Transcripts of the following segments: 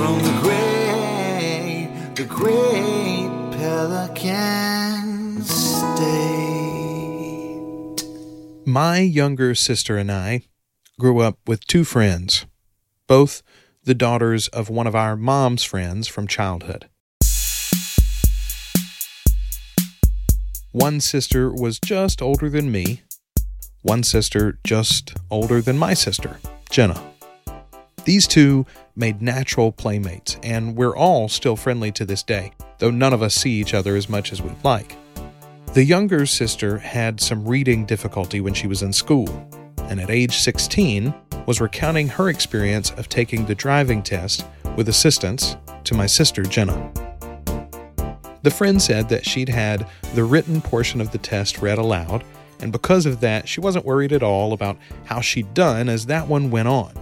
from the great, the great Pelican State. My younger sister and I grew up with two friends, both the daughters of one of our mom's friends from childhood. One sister was just older than me, one sister just older than my sister, Jenna. These two made natural playmates, and we're all still friendly to this day, though none of us see each other as much as we'd like. The younger sister had some reading difficulty when she was in school, and at age 16 was recounting her experience of taking the driving test with assistance to my sister Jenna. The friend said that she'd had the written portion of the test read aloud, and because of that, she wasn't worried at all about how she'd done as that one went on.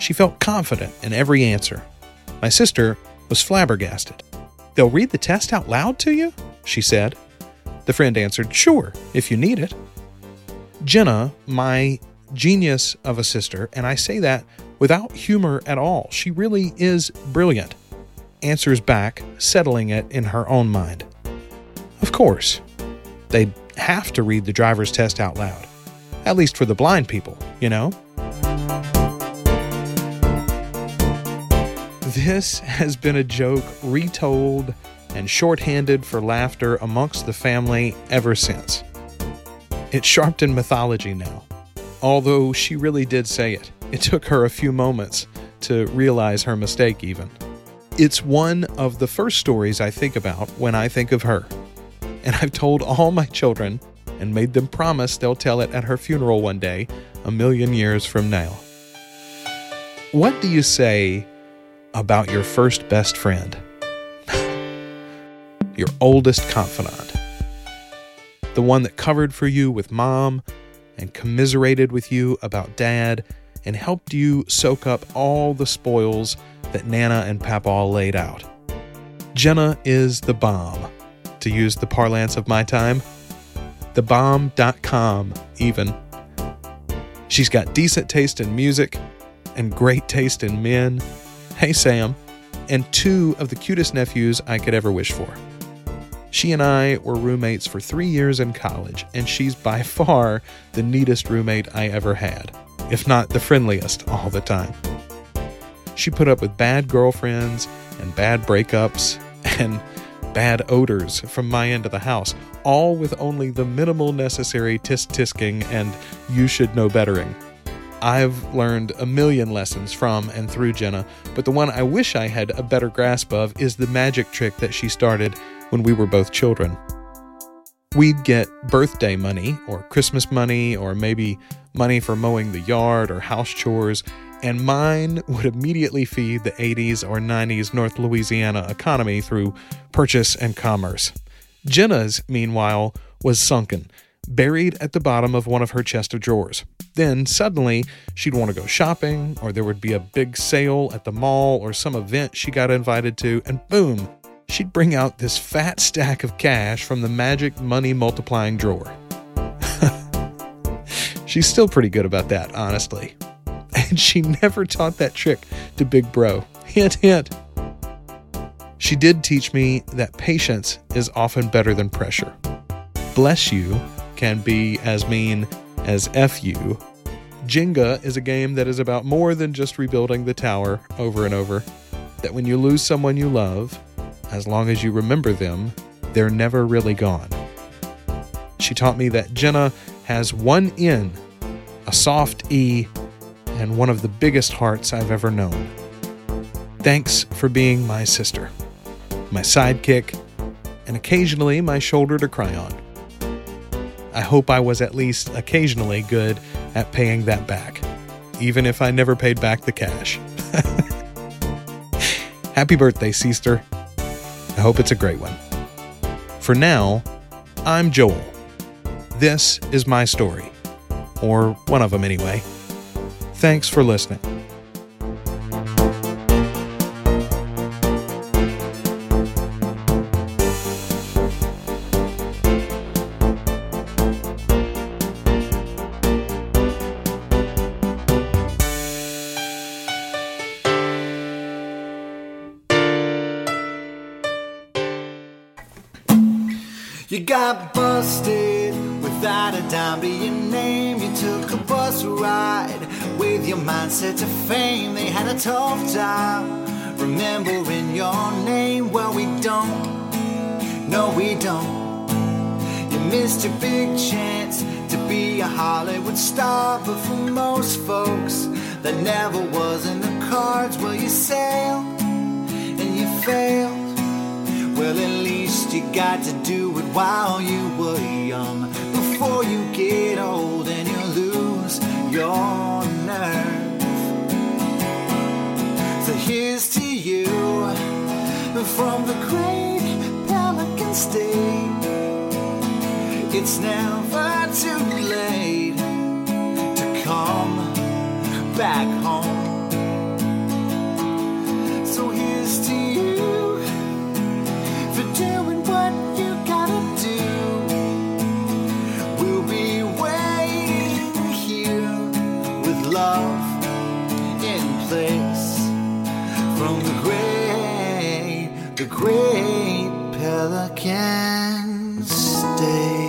She felt confident in every answer. My sister was flabbergasted. They'll read the test out loud to you? she said. The friend answered, Sure, if you need it. Jenna, my genius of a sister, and I say that without humor at all, she really is brilliant answers back, settling it in her own mind. Of course, they'd have to read the driver's test out loud. At least for the blind people, you know? This has been a joke retold and shorthanded for laughter amongst the family ever since. It's sharped in mythology now, although she really did say it. It took her a few moments to realize her mistake, even. It's one of the first stories I think about when I think of her. And I've told all my children and made them promise they'll tell it at her funeral one day, a million years from now. What do you say about your first best friend? your oldest confidant? The one that covered for you with mom and commiserated with you about dad and helped you soak up all the spoils that Nana and Papa laid out. Jenna is the bomb, to use the parlance of my time. Thebomb.com, even. She's got decent taste in music and great taste in men. Hey, Sam. And two of the cutest nephews I could ever wish for. She and I were roommates for three years in college, and she's by far the neatest roommate I ever had, if not the friendliest all the time. She put up with bad girlfriends and bad breakups and bad odors from my end of the house, all with only the minimal necessary tisk tisking and you should know bettering. I've learned a million lessons from and through Jenna, but the one I wish I had a better grasp of is the magic trick that she started when we were both children. We'd get birthday money, or Christmas money, or maybe money for mowing the yard or house chores, and mine would immediately feed the 80s or 90s North Louisiana economy through purchase and commerce. Jenna's, meanwhile, was sunken, buried at the bottom of one of her chest of drawers. Then suddenly she'd want to go shopping, or there would be a big sale at the mall or some event she got invited to, and boom, she'd bring out this fat stack of cash from the magic money multiplying drawer. She's still pretty good about that, honestly and she never taught that trick to Big Bro. Hint, hint. She did teach me that patience is often better than pressure. Bless you can be as mean as F you. Jenga is a game that is about more than just rebuilding the tower over and over. That when you lose someone you love, as long as you remember them, they're never really gone. She taught me that Jenna has one N, a soft E, and one of the biggest hearts I've ever known. Thanks for being my sister, my sidekick, and occasionally my shoulder to cry on. I hope I was at least occasionally good at paying that back, even if I never paid back the cash. Happy birthday, sister. I hope it's a great one. For now, I'm Joel. This is my story, or one of them anyway. Thanks for listening. You got busted without a dime to your name. You took a bus ride with your mindset to fame. They had a tough time remembering your name. Well, we don't. No, we don't. You missed your big chance to be a Hollywood star, but for most folks, that never was in the cards. Well, you sailed and you failed. Well, at least you got to do it while you were young. Before you get old and you lose your nerve. So here's to you from the great Pelican State. It's never too late from the great, the great Pelican State.